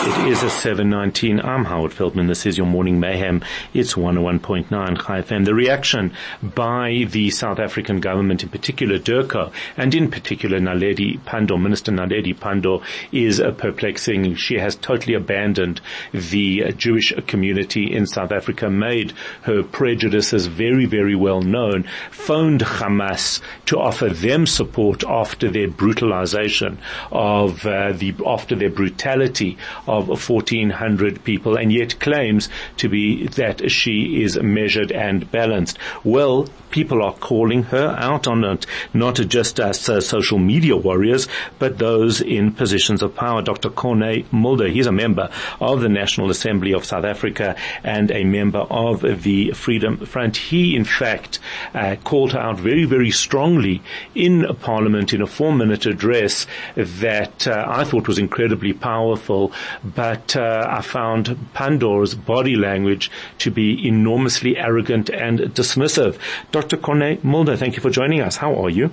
It is a 719. I'm Howard Feldman. This is your morning mayhem. It's 101.9 Chai FM. The reaction by the South African government, in particular DIRCO, and in particular Naledi Pandor, Minister Naledi Pandor, is uh, perplexing. She has totally abandoned the Jewish community in South Africa, made her prejudices very, very well known, phoned Hamas to offer them support after their brutalization of uh, the, after their brutality of 1400 people and yet claims to be that she is measured and balanced. Well, people are calling her out on it, not just as uh, social media warriors, but those in positions of power. Dr. Corne Mulder, he's a member of the National Assembly of South Africa and a member of the Freedom Front. He, in fact, uh, called her out very, very strongly in Parliament in a four-minute address that uh, I thought was incredibly powerful, but uh, I found Pandor's body language to be enormously arrogant and dismissive. Dr. Corne Mulder, thank you for joining us. How are you?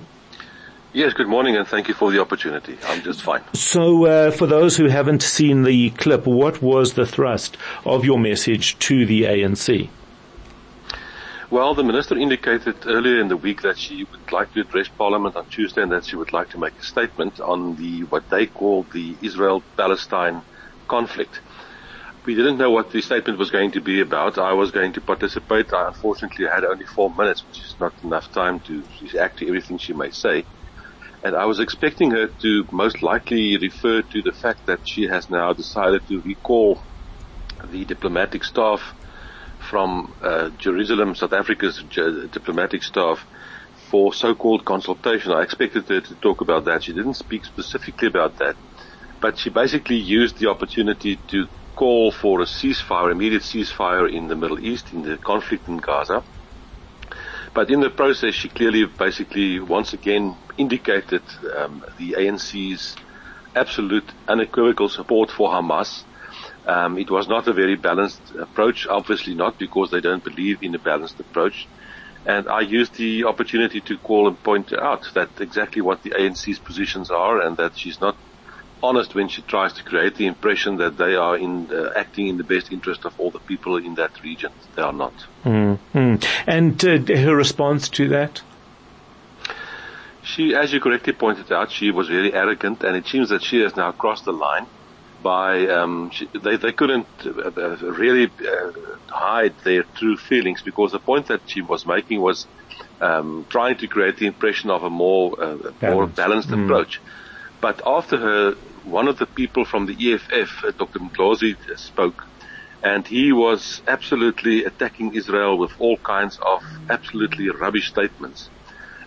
Yes, good morning and thank you for the opportunity. I'm just fine. So, uh, for those who haven't seen the clip, what was the thrust of your message to the ANC? Well, the minister indicated earlier in the week that she would like to address Parliament on Tuesday and that she would like to make a statement on the what they call the Israel-Palestine conflict. We didn't know what the statement was going to be about. I was going to participate. I unfortunately had only four minutes, which is not enough time to react to everything she may say. And I was expecting her to most likely refer to the fact that she has now decided to recall the diplomatic staff from uh, Jerusalem, South Africa's diplomatic staff, for so-called consultation. I expected her to talk about that. She didn't speak specifically about that, but she basically used the opportunity to call for a ceasefire, immediate ceasefire in the Middle East, in the conflict in Gaza. But in the process, she clearly, basically, once again indicated um, the ANC's absolute unequivocal support for Hamas um, it was not a very balanced approach, obviously not because they don't believe in a balanced approach. And I used the opportunity to call and point out that exactly what the ANC's positions are and that she's not honest when she tries to create the impression that they are in uh, acting in the best interest of all the people in that region. They are not. Mm-hmm. And uh, her response to that? She, as you correctly pointed out, she was very arrogant and it seems that she has now crossed the line by um, they they couldn't uh, uh, really uh, hide their true feelings because the point that she was making was um, trying to create the impression of a more uh, more balanced mm. approach. But after her, one of the people from the EFF, uh, Dr. Ndlozi, spoke, and he was absolutely attacking Israel with all kinds of absolutely rubbish statements.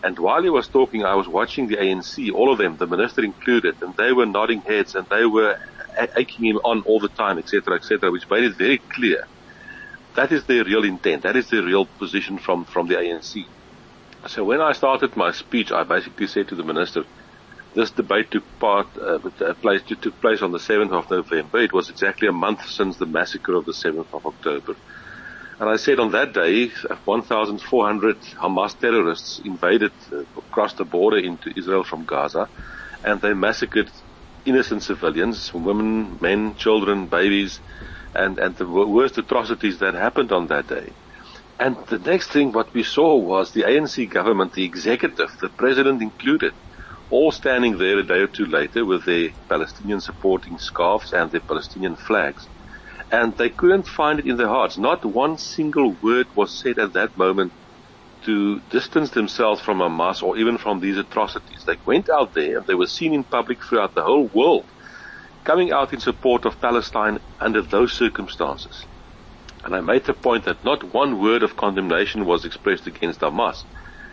And while he was talking, I was watching the ANC, all of them, the minister included, and they were nodding heads and they were egging him on all the time, etc., etc., which made it very clear. That is their real intent. That is their real position from, from the ANC. So when I started my speech, I basically said to the minister, this debate took part, uh, uh place, took place on the 7th of November. It was exactly a month since the massacre of the 7th of October. And I said on that day, 1,400 Hamas terrorists invaded, uh, across the border into Israel from Gaza, and they massacred innocent civilians, women, men, children, babies, and, and the worst atrocities that happened on that day. And the next thing what we saw was the ANC government, the executive, the president included, all standing there a day or two later with their Palestinian supporting scarves and their Palestinian flags. And they couldn't find it in their hearts. Not one single word was said at that moment to distance themselves from Hamas or even from these atrocities. They went out there and they were seen in public throughout the whole world coming out in support of Palestine under those circumstances. And I made the point that not one word of condemnation was expressed against Hamas.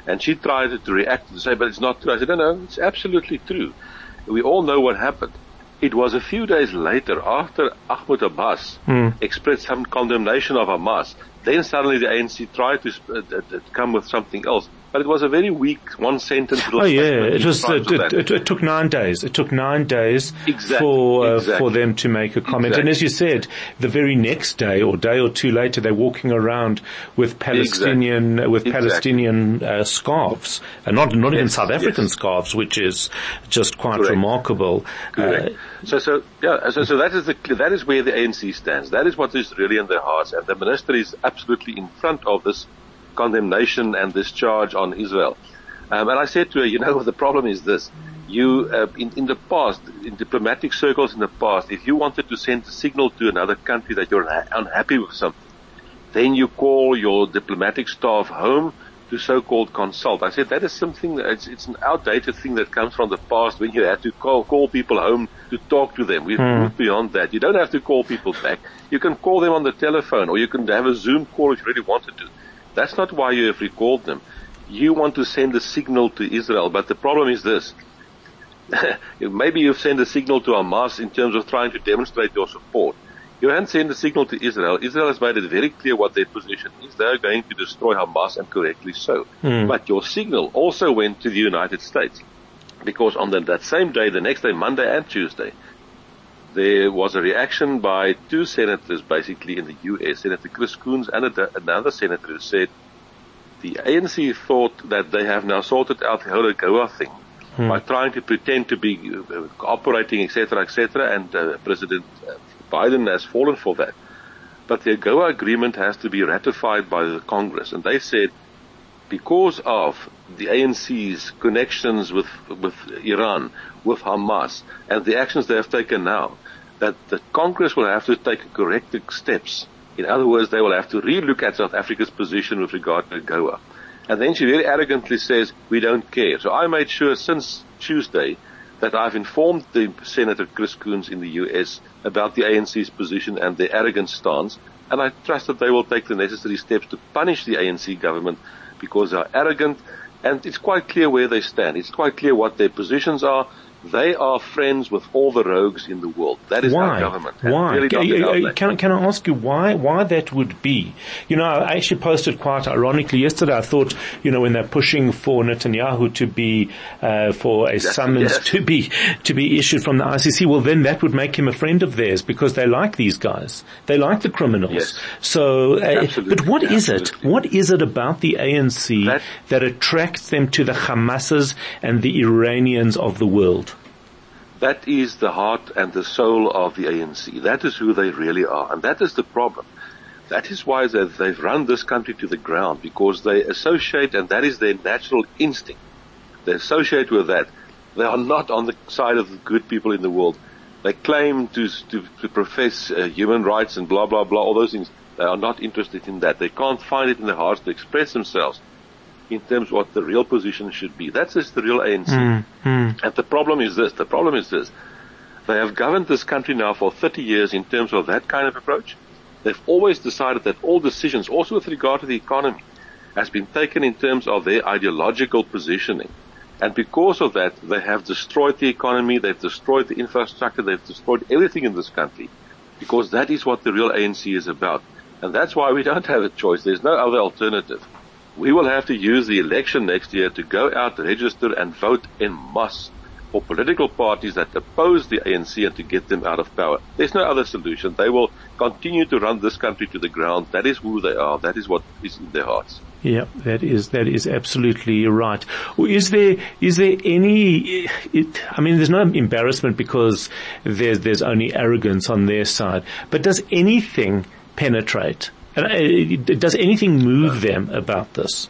And she tried to react and say, but it's not true. I said, no, no, it's absolutely true. We all know what happened. It was a few days later, after Ahmed Abbas mm. expressed some condemnation of Hamas, then suddenly the ANC tried to uh, uh, come with something else. But it was a very weak one sentence. Oh yeah, it was. It, it, it, took nine days. It took nine days exactly. for uh, exactly. for them to make a comment. Exactly. And as you said, the very next day or day or two later, they're walking around with Palestinian with Palestinian uh, scarves, and not not yes. even South African yes. scarves, which is just quite Correct. remarkable. Correct. Uh, so so yeah, so so that is the that is where the ANC stands. That is what is really in their hearts, and the minister is absolutely in front of this condemnation and this charge on Israel. Um, and I said to her, you know, the problem is this. You, uh, in, in the past, in diplomatic circles in the past, if you wanted to send a signal to another country that you're unhappy with something, then you call your diplomatic staff home to so-called consult. I said that is something, it's, it's an outdated thing that comes from the past when you had to call, call people home to talk to them. We've Hmm. moved beyond that. You don't have to call people back. You can call them on the telephone or you can have a Zoom call if you really wanted to. That's not why you have recalled them. You want to send a signal to Israel, but the problem is this. Maybe you've sent a signal to Hamas in terms of trying to demonstrate your support. You haven't sent a signal to Israel. Israel has made it very clear what their position is. They are going to destroy Hamas and correctly so. Mm. But your signal also went to the United States. Because on the, that same day, the next day, Monday and Tuesday, there was a reaction by two senators basically in the US, Senator Chris Coons and another senator who said the ANC thought that they have now sorted out the whole AGOA thing Hmm. by trying to pretend to be uh, cooperating, etc., etc., and uh, President Biden has fallen for that. But the AGOA agreement has to be ratified by the Congress, and they said because of the ANC's connections with with Iran, with Hamas, and the actions they have taken now, that the Congress will have to take corrective steps. In other words, they will have to relook at South Africa's position with regard to AGOA. And then she very arrogantly says, we don't care. So I made sure since Tuesday that I've informed the Senator Chris Coons in the US about the ANC's position and their arrogant stance, and I trust that they will take the necessary steps to punish the ANC government because they are arrogant, and it's quite clear where they stand. It's quite clear what their positions are. They are friends with all the rogues in the world. That is why? our government. Why? Really can, can, can, I ask you why, why that would be? You know, I actually posted quite ironically yesterday. I thought, you know, when they're pushing for Netanyahu to be, uh, for a yes, summons yes. to be, to be issued from the ICC, well then that would make him a friend of theirs because they like these guys. They like the criminals. Yes. So, uh, but what is Absolutely. it? What is it about the ANC That- that attracts them to the Hamases and the Iranians of the world? That is the heart and the soul of the ANC. That is who they really are. And that is the problem. That is why they, they've run this country to the ground because they associate, and that is their natural instinct. They associate with that. They are not on the side of the good people in the world. They claim to, to, to profess uh, human rights and blah, blah, blah, all those things. They are not interested in that. They can't find it in their hearts to express themselves in terms of what the real position should be. That's just the real ANC. Mm, mm. And the problem is this, the problem is this. They have governed this country now for 30 years in terms of that kind of approach. They've always decided that all decisions, also with regard to the economy, has been taken in terms of their ideological positioning. And because of that, they have destroyed the economy, they've destroyed the infrastructure, they've destroyed everything in this country. Because that is what the real ANC is about. And that's why we don't have a choice. There's no other alternative. We will have to use the election next year to go out, register and vote en masse for political parties that oppose the ANC and to get them out of power. There's no other solution. They will continue to run this country to the ground. That is who they are. That is what is in their hearts. Yeah, that is that is absolutely right. Is there is there any? It, I mean, there's no embarrassment because there's there's only arrogance on their side. But does anything penetrate? Uh, does anything move them about this?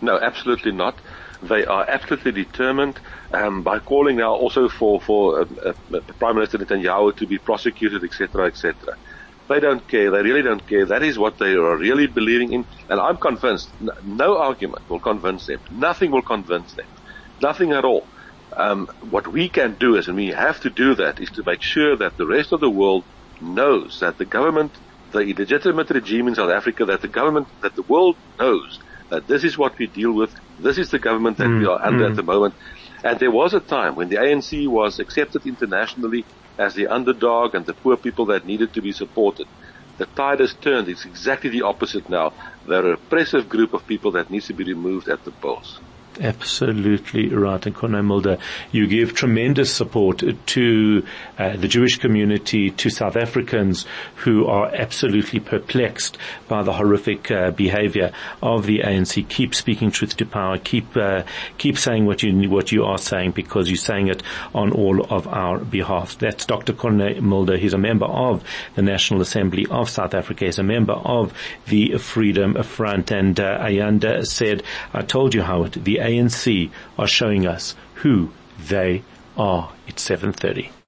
No, absolutely not. They are absolutely determined um, by calling now also for for uh, uh, Prime Minister Netanyahu to be prosecuted, etc., etc. They don't care. They really don't care. That is what they are really believing in. And I'm convinced no argument will convince them. Nothing will convince them. Nothing at all. Um, what we can do is, and we have to do that, is to make sure that the rest of the world knows that the government, the illegitimate regime in South Africa, that the government, that the world knows that this is what we deal with. This is the government that mm, we are under mm. at the moment. And there was a time when the ANC was accepted internationally as the underdog and the poor people that needed to be supported. The tide has turned. It's exactly the opposite now. they're a oppressive group of people that needs to be removed at the polls. Absolutely right. And Corne Mulder, you give tremendous support to uh, the Jewish community, to South Africans who are absolutely perplexed by the horrific uh, behavior of the ANC. Keep speaking truth to power. Keep uh, keep saying what you what you are saying because you're saying it on all of our behalf. That's Dr. Corne Mulder. He's a member of the National Assembly of South Africa. He's a member of the Freedom Front. And uh, Ayanda said, "I told you, Howard, the ANC are showing us who they are. It's 7.30.